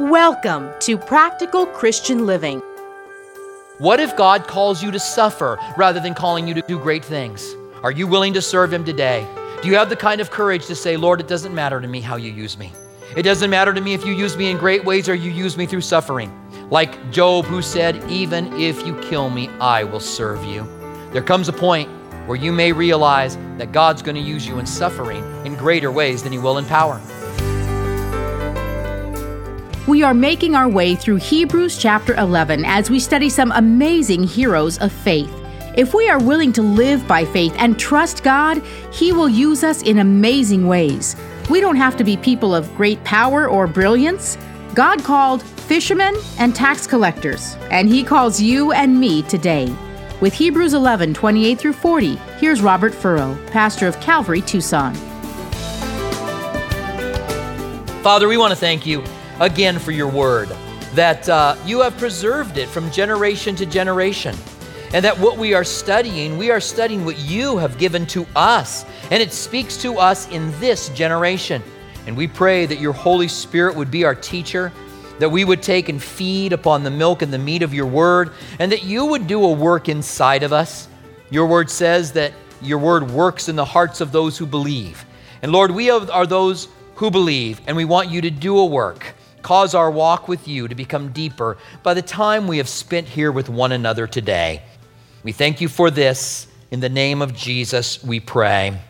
Welcome to Practical Christian Living. What if God calls you to suffer rather than calling you to do great things? Are you willing to serve Him today? Do you have the kind of courage to say, Lord, it doesn't matter to me how you use me? It doesn't matter to me if you use me in great ways or you use me through suffering. Like Job, who said, Even if you kill me, I will serve you. There comes a point where you may realize that God's going to use you in suffering in greater ways than He will in power. We are making our way through Hebrews chapter 11 as we study some amazing heroes of faith. If we are willing to live by faith and trust God, He will use us in amazing ways. We don't have to be people of great power or brilliance. God called fishermen and tax collectors, and He calls you and me today. With Hebrews 11 28 through 40, here's Robert Furrow, pastor of Calvary, Tucson. Father, we want to thank you again for your word, that uh, you have preserved it from generation to generation. And that what we are studying, we are studying what you have given to us. And it speaks to us in this generation. And we pray that your Holy Spirit would be our teacher, that we would take and feed upon the milk and the meat of your word, and that you would do a work inside of us. Your word says that your word works in the hearts of those who believe. And Lord, we are those who believe, and we want you to do a work. Cause our walk with you to become deeper by the time we have spent here with one another today. We thank you for this. In the name of Jesus, we pray.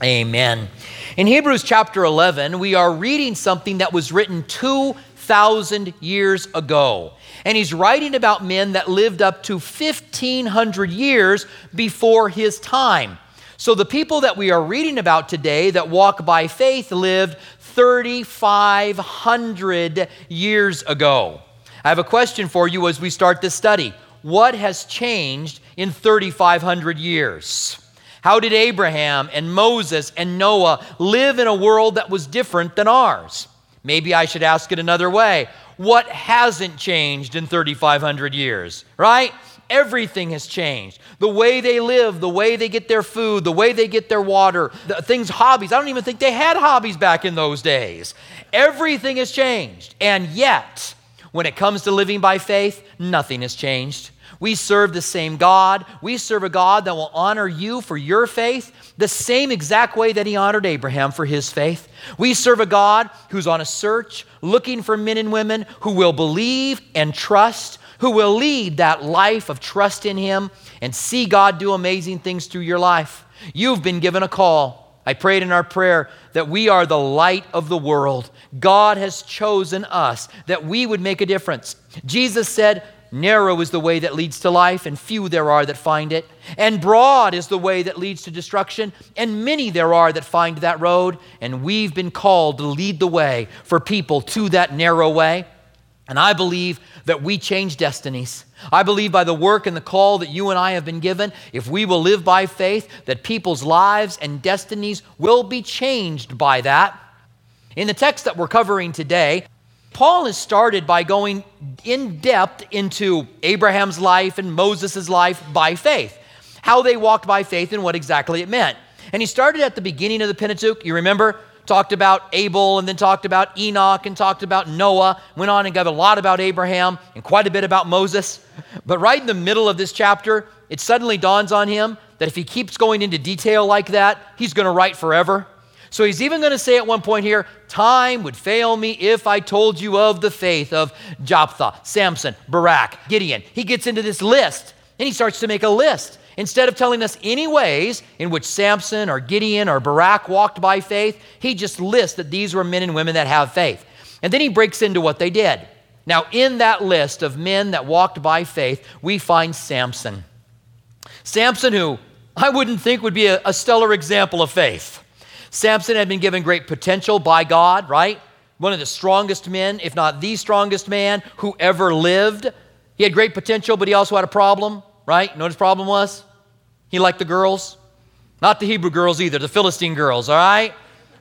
Amen. In Hebrews chapter 11, we are reading something that was written 2,000 years ago. And he's writing about men that lived up to 1,500 years before his time. So the people that we are reading about today that walk by faith lived 3,500 years ago. I have a question for you as we start this study. What has changed in 3,500 years? How did Abraham and Moses and Noah live in a world that was different than ours? Maybe I should ask it another way. What hasn't changed in 3,500 years, right? Everything has changed. The way they live, the way they get their food, the way they get their water, the things, hobbies. I don't even think they had hobbies back in those days. Everything has changed. And yet, when it comes to living by faith, nothing has changed. We serve the same God. We serve a God that will honor you for your faith the same exact way that he honored Abraham for his faith. We serve a God who's on a search, looking for men and women who will believe and trust, who will lead that life of trust in him and see God do amazing things through your life. You've been given a call. I prayed in our prayer that we are the light of the world. God has chosen us that we would make a difference. Jesus said, Narrow is the way that leads to life, and few there are that find it. And broad is the way that leads to destruction, and many there are that find that road. And we've been called to lead the way for people to that narrow way. And I believe that we change destinies. I believe by the work and the call that you and I have been given, if we will live by faith, that people's lives and destinies will be changed by that. In the text that we're covering today, Paul has started by going in depth into Abraham's life and Moses' life by faith, how they walked by faith and what exactly it meant. And he started at the beginning of the Pentateuch. You remember? Talked about Abel and then talked about Enoch and talked about Noah. Went on and got a lot about Abraham and quite a bit about Moses. But right in the middle of this chapter, it suddenly dawns on him that if he keeps going into detail like that, he's going to write forever. So he's even going to say at one point here, time would fail me if I told you of the faith of Jephthah, Samson, Barak, Gideon. He gets into this list and he starts to make a list. Instead of telling us any ways in which Samson or Gideon or Barak walked by faith, he just lists that these were men and women that have faith. And then he breaks into what they did. Now, in that list of men that walked by faith, we find Samson. Samson, who I wouldn't think would be a, a stellar example of faith. Samson had been given great potential by God, right? One of the strongest men, if not the strongest man who ever lived. He had great potential, but he also had a problem, right? You know what his problem was? He liked the girls. Not the Hebrew girls either, the Philistine girls, all right?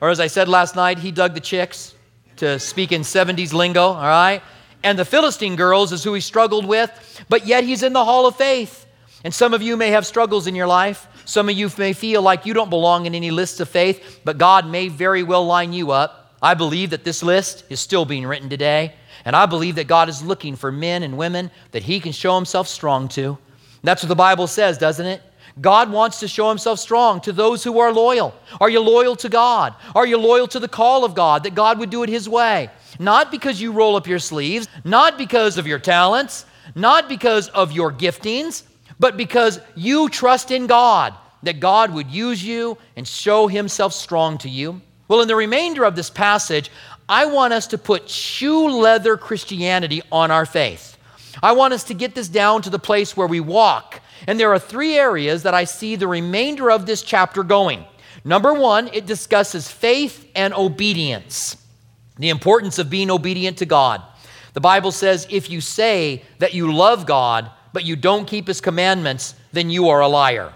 Or as I said last night, he dug the chicks to speak in 70s lingo, all right? And the Philistine girls is who he struggled with, but yet he's in the hall of faith. And some of you may have struggles in your life. Some of you may feel like you don't belong in any lists of faith, but God may very well line you up I believe that this list is still being written today. And I believe that God is looking for men and women that He can show Himself strong to. That's what the Bible says, doesn't it? God wants to show Himself strong to those who are loyal. Are you loyal to God? Are you loyal to the call of God that God would do it His way? Not because you roll up your sleeves, not because of your talents, not because of your giftings, but because you trust in God that God would use you and show Himself strong to you. Well, in the remainder of this passage, I want us to put shoe leather Christianity on our faith. I want us to get this down to the place where we walk. And there are three areas that I see the remainder of this chapter going. Number one, it discusses faith and obedience, the importance of being obedient to God. The Bible says if you say that you love God, but you don't keep his commandments, then you are a liar.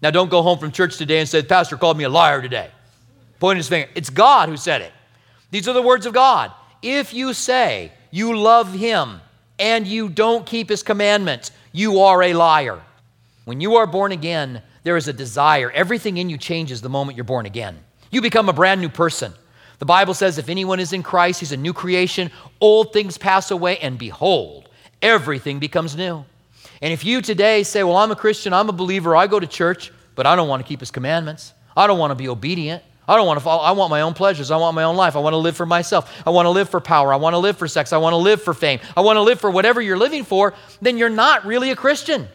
Now, don't go home from church today and say, Pastor called me a liar today. Point his finger. It's God who said it. These are the words of God. If you say you love him and you don't keep his commandments, you are a liar. When you are born again, there is a desire. Everything in you changes the moment you're born again. You become a brand new person. The Bible says if anyone is in Christ, he's a new creation. Old things pass away, and behold, everything becomes new. And if you today say, Well, I'm a Christian, I'm a believer, I go to church, but I don't want to keep his commandments, I don't want to be obedient, I don't want to follow. I want my own pleasures. I want my own life. I want to live for myself. I want to live for power. I want to live for sex. I want to live for fame. I want to live for whatever you're living for. Then you're not really a Christian.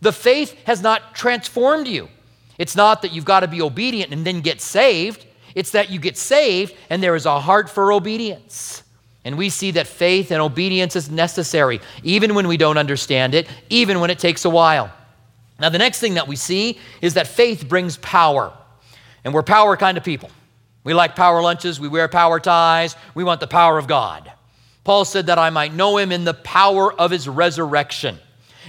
The faith has not transformed you. It's not that you've got to be obedient and then get saved. It's that you get saved and there is a heart for obedience. And we see that faith and obedience is necessary, even when we don't understand it, even when it takes a while. Now, the next thing that we see is that faith brings power. And we're power kind of people. We like power lunches, we wear power ties, we want the power of God. Paul said that I might know him in the power of his resurrection,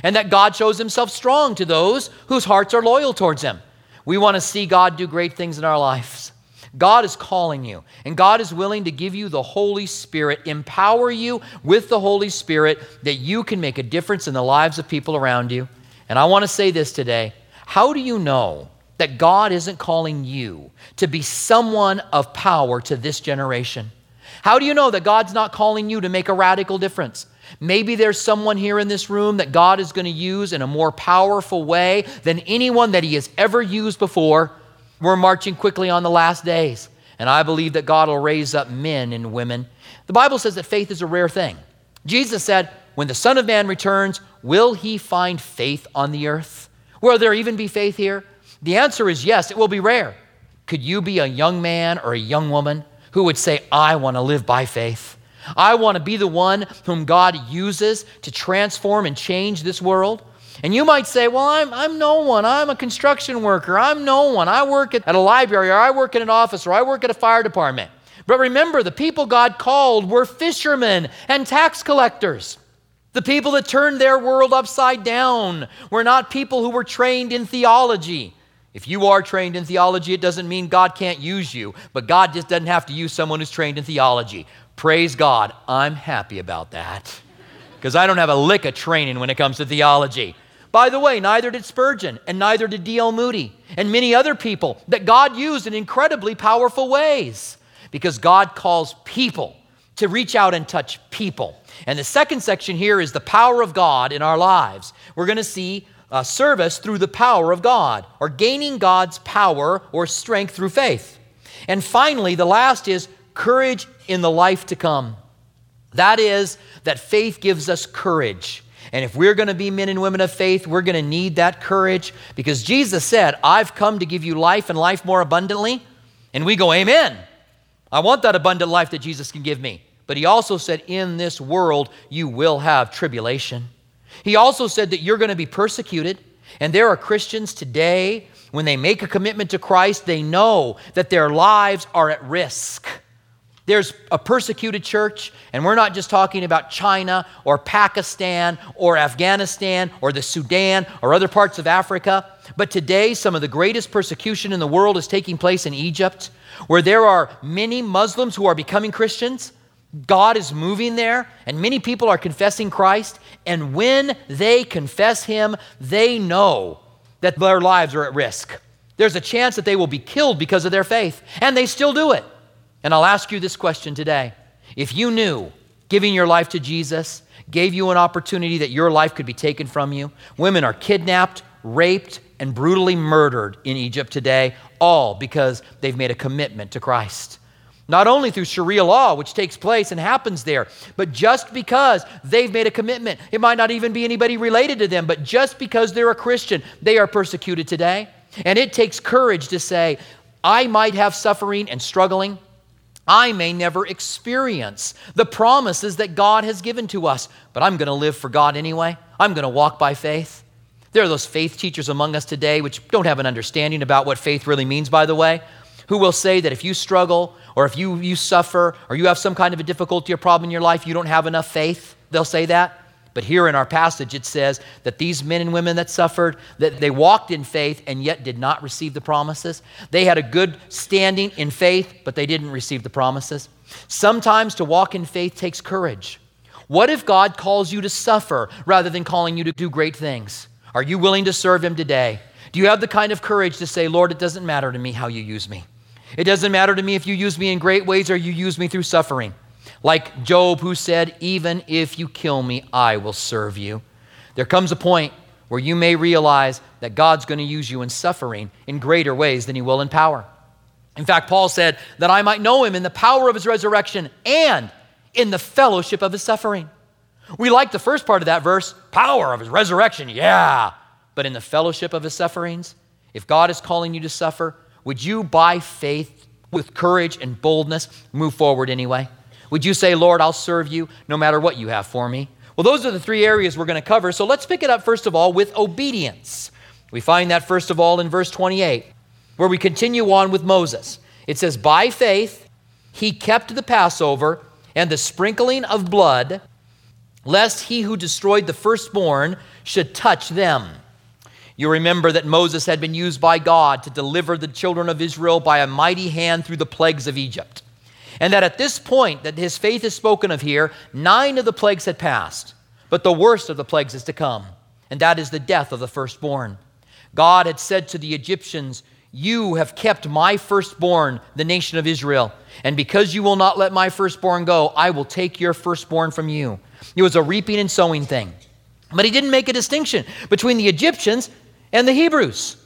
and that God shows himself strong to those whose hearts are loyal towards him. We want to see God do great things in our lives. God is calling you, and God is willing to give you the Holy Spirit, empower you with the Holy Spirit that you can make a difference in the lives of people around you. And I want to say this today how do you know that God isn't calling you to be someone of power to this generation? How do you know that God's not calling you to make a radical difference? Maybe there's someone here in this room that God is going to use in a more powerful way than anyone that He has ever used before. We're marching quickly on the last days, and I believe that God will raise up men and women. The Bible says that faith is a rare thing. Jesus said, When the Son of Man returns, will He find faith on the earth? Will there even be faith here? The answer is yes, it will be rare. Could you be a young man or a young woman who would say, I want to live by faith? I want to be the one whom God uses to transform and change this world? And you might say, Well, I'm, I'm no one. I'm a construction worker. I'm no one. I work at, at a library, or I work in an office, or I work at a fire department. But remember, the people God called were fishermen and tax collectors. The people that turned their world upside down were not people who were trained in theology. If you are trained in theology, it doesn't mean God can't use you, but God just doesn't have to use someone who's trained in theology. Praise God. I'm happy about that because I don't have a lick of training when it comes to theology. By the way, neither did Spurgeon, and neither did D.L. Moody, and many other people that God used in incredibly powerful ways because God calls people to reach out and touch people. And the second section here is the power of God in our lives. We're going to see uh, service through the power of God, or gaining God's power or strength through faith. And finally, the last is courage in the life to come. That is, that faith gives us courage. And if we're going to be men and women of faith, we're going to need that courage because Jesus said, I've come to give you life and life more abundantly. And we go, Amen. I want that abundant life that Jesus can give me. But he also said, In this world, you will have tribulation. He also said that you're going to be persecuted. And there are Christians today, when they make a commitment to Christ, they know that their lives are at risk. There's a persecuted church, and we're not just talking about China or Pakistan or Afghanistan or the Sudan or other parts of Africa. But today, some of the greatest persecution in the world is taking place in Egypt, where there are many Muslims who are becoming Christians. God is moving there, and many people are confessing Christ. And when they confess Him, they know that their lives are at risk. There's a chance that they will be killed because of their faith, and they still do it. And I'll ask you this question today. If you knew giving your life to Jesus gave you an opportunity that your life could be taken from you, women are kidnapped, raped, and brutally murdered in Egypt today, all because they've made a commitment to Christ. Not only through Sharia law, which takes place and happens there, but just because they've made a commitment. It might not even be anybody related to them, but just because they're a Christian, they are persecuted today. And it takes courage to say, I might have suffering and struggling. I may never experience the promises that God has given to us, but I'm going to live for God anyway. I'm going to walk by faith. There are those faith teachers among us today which don't have an understanding about what faith really means, by the way who will say that if you struggle or if you, you suffer or you have some kind of a difficulty or problem in your life, you don't have enough faith. They'll say that. But here in our passage, it says that these men and women that suffered, that they walked in faith and yet did not receive the promises. They had a good standing in faith, but they didn't receive the promises. Sometimes to walk in faith takes courage. What if God calls you to suffer rather than calling you to do great things? Are you willing to serve Him today? Do you have the kind of courage to say, Lord, it doesn't matter to me how you use me? It doesn't matter to me if you use me in great ways or you use me through suffering. Like Job, who said, Even if you kill me, I will serve you. There comes a point where you may realize that God's going to use you in suffering in greater ways than he will in power. In fact, Paul said that I might know him in the power of his resurrection and in the fellowship of his suffering. We like the first part of that verse power of his resurrection, yeah. But in the fellowship of his sufferings, if God is calling you to suffer, would you, by faith, with courage and boldness, move forward anyway? Would you say, Lord, I'll serve you no matter what you have for me? Well, those are the three areas we're going to cover. So let's pick it up, first of all, with obedience. We find that, first of all, in verse 28, where we continue on with Moses. It says, By faith, he kept the Passover and the sprinkling of blood, lest he who destroyed the firstborn should touch them. You remember that Moses had been used by God to deliver the children of Israel by a mighty hand through the plagues of Egypt. And that at this point that his faith is spoken of here, nine of the plagues had passed, but the worst of the plagues is to come, and that is the death of the firstborn. God had said to the Egyptians, You have kept my firstborn, the nation of Israel, and because you will not let my firstborn go, I will take your firstborn from you. It was a reaping and sowing thing. But he didn't make a distinction between the Egyptians and the Hebrews.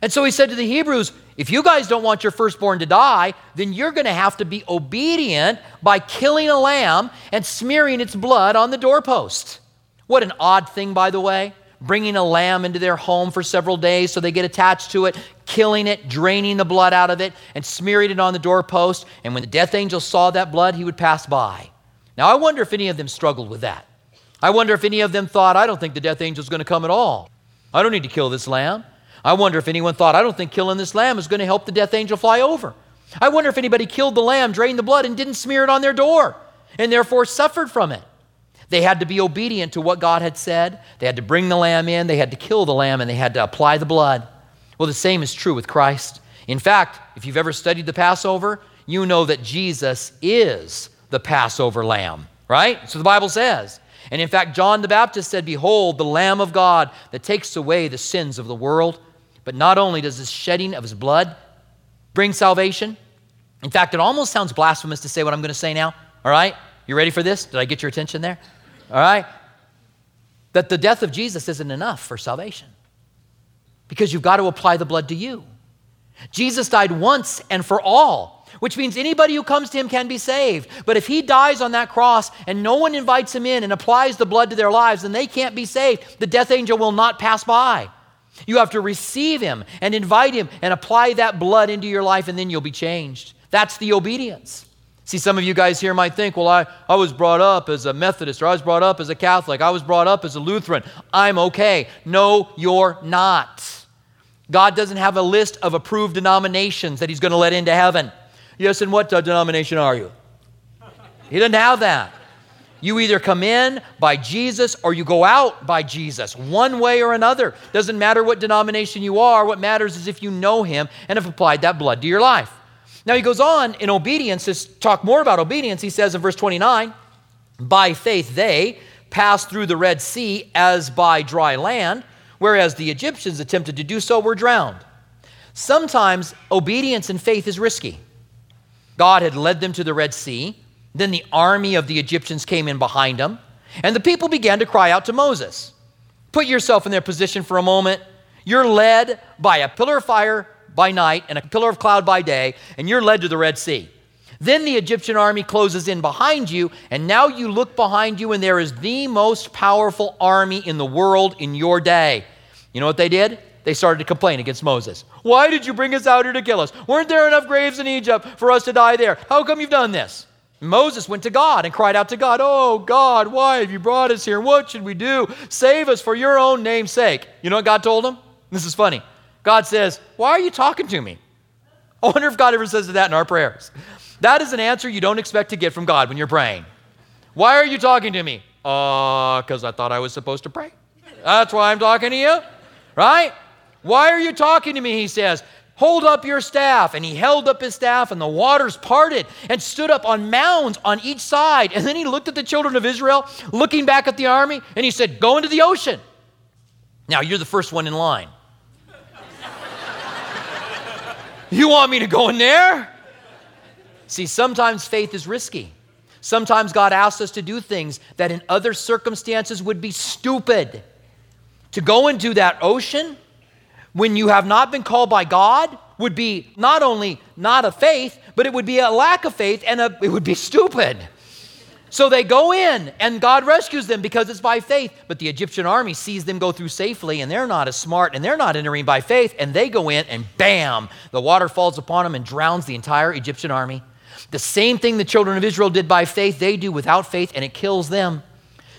And so he said to the Hebrews, if you guys don't want your firstborn to die, then you're going to have to be obedient by killing a lamb and smearing its blood on the doorpost. What an odd thing, by the way. Bringing a lamb into their home for several days so they get attached to it, killing it, draining the blood out of it, and smearing it on the doorpost. And when the death angel saw that blood, he would pass by. Now, I wonder if any of them struggled with that. I wonder if any of them thought, I don't think the death angel is going to come at all. I don't need to kill this lamb. I wonder if anyone thought, I don't think killing this lamb is going to help the death angel fly over. I wonder if anybody killed the lamb, drained the blood, and didn't smear it on their door, and therefore suffered from it. They had to be obedient to what God had said. They had to bring the lamb in, they had to kill the lamb, and they had to apply the blood. Well, the same is true with Christ. In fact, if you've ever studied the Passover, you know that Jesus is the Passover lamb, right? So the Bible says. And in fact, John the Baptist said, Behold, the Lamb of God that takes away the sins of the world. But not only does this shedding of his blood bring salvation, in fact, it almost sounds blasphemous to say what I'm going to say now. All right? You ready for this? Did I get your attention there? All right? That the death of Jesus isn't enough for salvation because you've got to apply the blood to you. Jesus died once and for all which means anybody who comes to him can be saved. But if he dies on that cross and no one invites him in and applies the blood to their lives, then they can't be saved. The death angel will not pass by. You have to receive him and invite him and apply that blood into your life, and then you'll be changed. That's the obedience. See, some of you guys here might think, well, I, I was brought up as a Methodist, or I was brought up as a Catholic, I was brought up as a Lutheran. I'm okay. No, you're not. God doesn't have a list of approved denominations that He's going to let into heaven. Yes, and what uh, denomination are you? He doesn't have that. You either come in by Jesus or you go out by Jesus, one way or another. Doesn't matter what denomination you are. What matters is if you know Him and have applied that blood to your life. Now he goes on in obedience to talk more about obedience. He says in verse 29 By faith they passed through the Red Sea as by dry land, whereas the Egyptians attempted to do so were drowned. Sometimes obedience and faith is risky. God had led them to the Red Sea. Then the army of the Egyptians came in behind them. And the people began to cry out to Moses. Put yourself in their position for a moment. You're led by a pillar of fire by night and a pillar of cloud by day, and you're led to the Red Sea. Then the Egyptian army closes in behind you, and now you look behind you, and there is the most powerful army in the world in your day. You know what they did? They started to complain against Moses. Why did you bring us out here to kill us? Weren't there enough graves in Egypt for us to die there? How come you've done this? Moses went to God and cried out to God, Oh, God, why have you brought us here? What should we do? Save us for your own name's sake. You know what God told him? This is funny. God says, Why are you talking to me? I wonder if God ever says that in our prayers. That is an answer you don't expect to get from God when you're praying. Why are you talking to me? Uh, because I thought I was supposed to pray. That's why I'm talking to you, right? Why are you talking to me? He says, Hold up your staff. And he held up his staff, and the waters parted and stood up on mounds on each side. And then he looked at the children of Israel, looking back at the army, and he said, Go into the ocean. Now, you're the first one in line. you want me to go in there? See, sometimes faith is risky. Sometimes God asks us to do things that in other circumstances would be stupid. To go into that ocean, when you have not been called by God would be not only not a faith, but it would be a lack of faith and a, it would be stupid. So they go in and God rescues them because it's by faith. But the Egyptian army sees them go through safely and they're not as smart and they're not entering by faith. And they go in and bam, the water falls upon them and drowns the entire Egyptian army. The same thing the children of Israel did by faith, they do without faith and it kills them.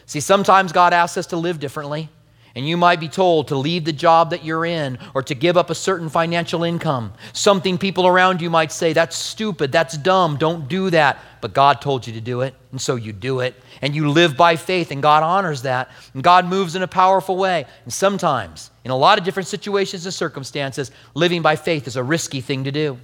See, sometimes God asks us to live differently. And you might be told to leave the job that you're in or to give up a certain financial income. Something people around you might say, that's stupid, that's dumb, don't do that. But God told you to do it, and so you do it. And you live by faith, and God honors that. And God moves in a powerful way. And sometimes, in a lot of different situations and circumstances, living by faith is a risky thing to do.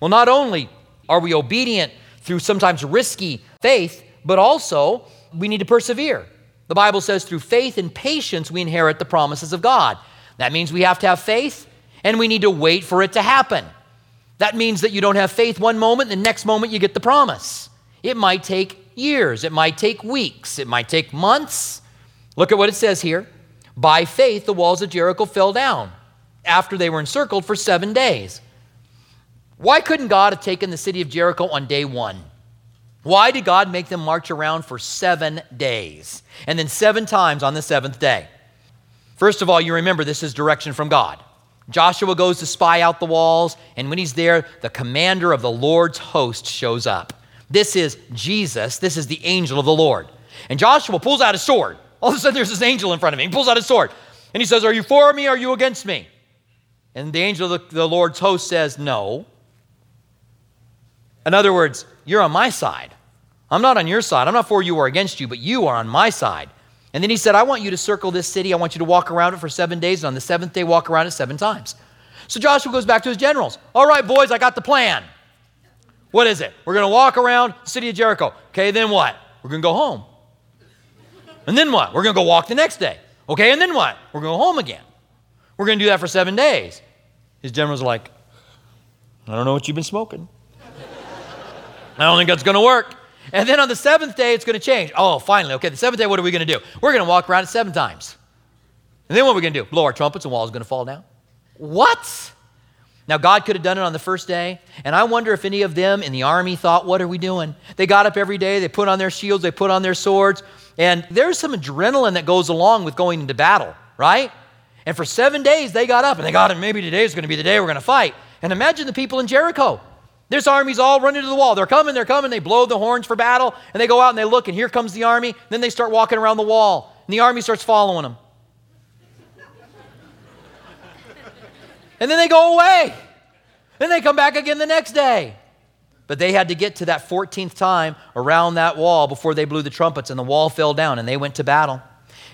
Well, not only are we obedient through sometimes risky faith, but also we need to persevere. The Bible says through faith and patience we inherit the promises of God. That means we have to have faith and we need to wait for it to happen. That means that you don't have faith one moment, the next moment you get the promise. It might take years, it might take weeks, it might take months. Look at what it says here. By faith, the walls of Jericho fell down after they were encircled for seven days. Why couldn't God have taken the city of Jericho on day one? Why did God make them march around for seven days and then seven times on the seventh day? First of all, you remember this is direction from God. Joshua goes to spy out the walls, and when he's there, the commander of the Lord's host shows up. This is Jesus, this is the angel of the Lord. And Joshua pulls out his sword. All of a sudden, there's this angel in front of him. He pulls out his sword, and he says, Are you for me? Are you against me? And the angel of the, the Lord's host says, No. In other words, you're on my side. I'm not on your side. I'm not for you or against you, but you are on my side. And then he said, I want you to circle this city. I want you to walk around it for seven days. And on the seventh day, walk around it seven times. So Joshua goes back to his generals. All right, boys, I got the plan. What is it? We're going to walk around the city of Jericho. Okay, then what? We're going to go home. And then what? We're going to go walk the next day. Okay, and then what? We're going to go home again. We're going to do that for seven days. His generals are like, I don't know what you've been smoking. I don't think that's going to work. And then on the seventh day, it's going to change. Oh, finally, okay, the seventh day, what are we going to do? We're going to walk around it seven times. And then what are we going to do? Blow our trumpets and walls are going to fall down. What? Now, God could have done it on the first day, and I wonder if any of them in the army thought, What are we doing? They got up every day, they put on their shields, they put on their swords, and there's some adrenaline that goes along with going into battle, right? And for seven days, they got up and they got it. Maybe today is going to be the day we're going to fight. And imagine the people in Jericho. This army's all running to the wall. They're coming, they're coming. They blow the horns for battle, and they go out and they look, and here comes the army. Then they start walking around the wall, and the army starts following them. and then they go away. Then they come back again the next day. But they had to get to that 14th time around that wall before they blew the trumpets, and the wall fell down, and they went to battle.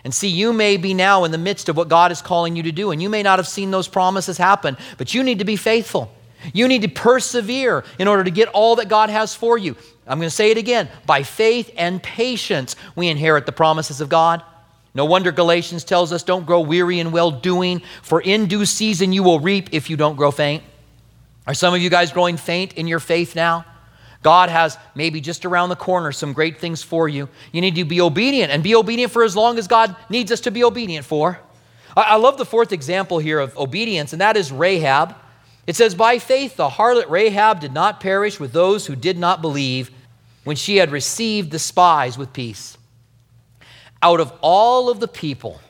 And see, you may be now in the midst of what God is calling you to do, and you may not have seen those promises happen, but you need to be faithful. You need to persevere in order to get all that God has for you. I'm going to say it again. By faith and patience, we inherit the promises of God. No wonder Galatians tells us don't grow weary in well doing, for in due season you will reap if you don't grow faint. Are some of you guys growing faint in your faith now? God has maybe just around the corner some great things for you. You need to be obedient and be obedient for as long as God needs us to be obedient for. I, love the fourth example here of obedience, and that is Rahab. It says, By faith, the harlot Rahab did not perish with those who did not believe when she had received the spies with peace. Out of all of the people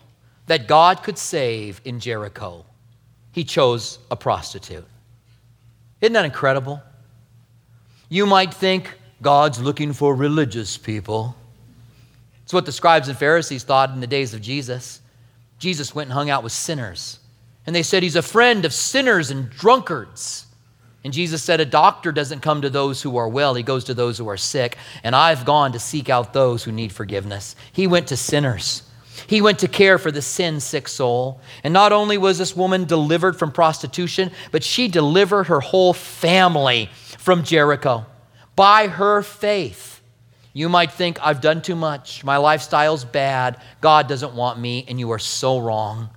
that God could save in Jericho, he chose a prostitute. Isn't that incredible? You might think God's looking for religious people. It's what the scribes and Pharisees thought in the days of Jesus. Jesus went and hung out with sinners. And they said he's a friend of sinners and drunkards. And Jesus said, A doctor doesn't come to those who are well, he goes to those who are sick. And I've gone to seek out those who need forgiveness. He went to sinners. He went to care for the sin sick soul. And not only was this woman delivered from prostitution, but she delivered her whole family from Jericho by her faith. You might think, I've done too much. My lifestyle's bad. God doesn't want me. And you are so wrong.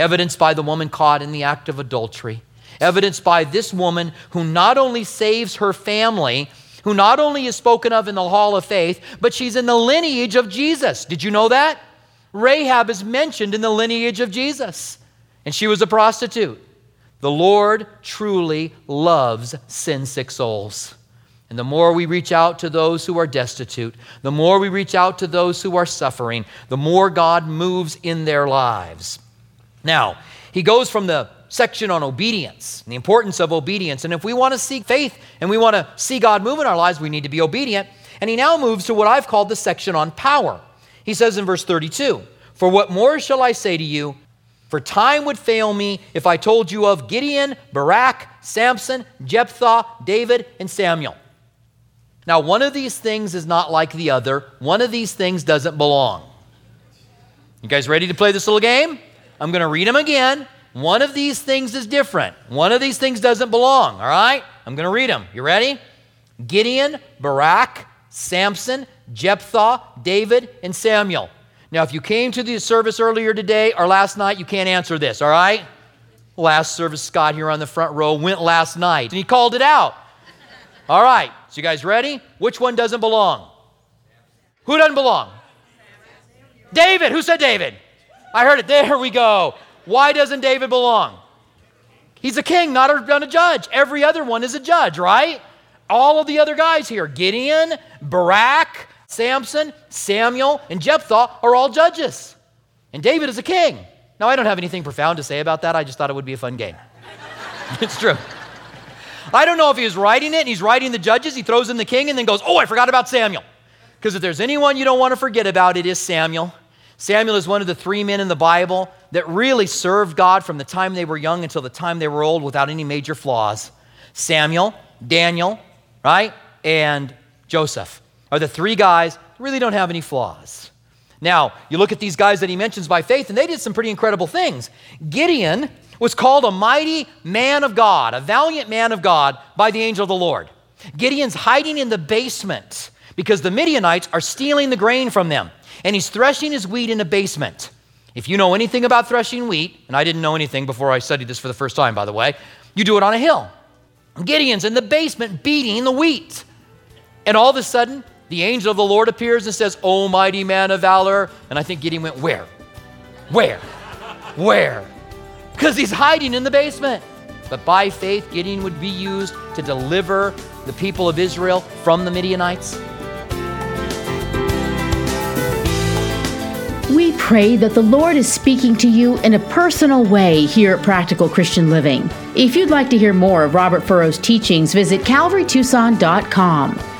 Evidenced by the woman caught in the act of adultery. Evidenced by this woman who not only saves her family, who not only is spoken of in the hall of faith, but she's in the lineage of Jesus. Did you know that? Rahab is mentioned in the lineage of Jesus, and she was a prostitute. The Lord truly loves sin sick souls. And the more we reach out to those who are destitute, the more we reach out to those who are suffering, the more God moves in their lives. Now, he goes from the section on obedience, the importance of obedience. And if we want to seek faith and we want to see God move in our lives, we need to be obedient. And he now moves to what I've called the section on power. He says in verse 32 For what more shall I say to you? For time would fail me if I told you of Gideon, Barak, Samson, Jephthah, David, and Samuel. Now, one of these things is not like the other, one of these things doesn't belong. You guys ready to play this little game? I'm going to read them again. One of these things is different. One of these things doesn't belong, all right? I'm going to read them. You ready? Gideon, Barak, Samson, Jephthah, David, and Samuel. Now, if you came to the service earlier today or last night, you can't answer this, all right? Last service, Scott here on the front row went last night and he called it out. All right, so you guys ready? Which one doesn't belong? Who doesn't belong? David. Who said David? I heard it. There we go. Why doesn't David belong? He's a king, not a, not a judge. Every other one is a judge, right? All of the other guys here Gideon, Barak, Samson, Samuel, and Jephthah are all judges. And David is a king. Now, I don't have anything profound to say about that. I just thought it would be a fun game. it's true. I don't know if he was writing it and he's writing the judges, he throws in the king and then goes, Oh, I forgot about Samuel. Because if there's anyone you don't want to forget about, it is Samuel. Samuel is one of the three men in the Bible that really served God from the time they were young until the time they were old without any major flaws. Samuel, Daniel, right? And Joseph are the three guys really don't have any flaws. Now, you look at these guys that he mentions by faith, and they did some pretty incredible things. Gideon was called a mighty man of God, a valiant man of God by the angel of the Lord. Gideon's hiding in the basement because the Midianites are stealing the grain from them, and he's threshing his wheat in a basement. If you know anything about threshing wheat, and I didn't know anything before I studied this for the first time, by the way, you do it on a hill. Gideon's in the basement beating the wheat. And all of a sudden, the angel of the Lord appears and says, O mighty man of valor. And I think Gideon went, Where? Where? Where? because he's hiding in the basement. But by faith, Gideon would be used to deliver the people of Israel from the Midianites. We pray that the Lord is speaking to you in a personal way here at Practical Christian Living. If you'd like to hear more of Robert Furrow's teachings, visit calvarytucson.com.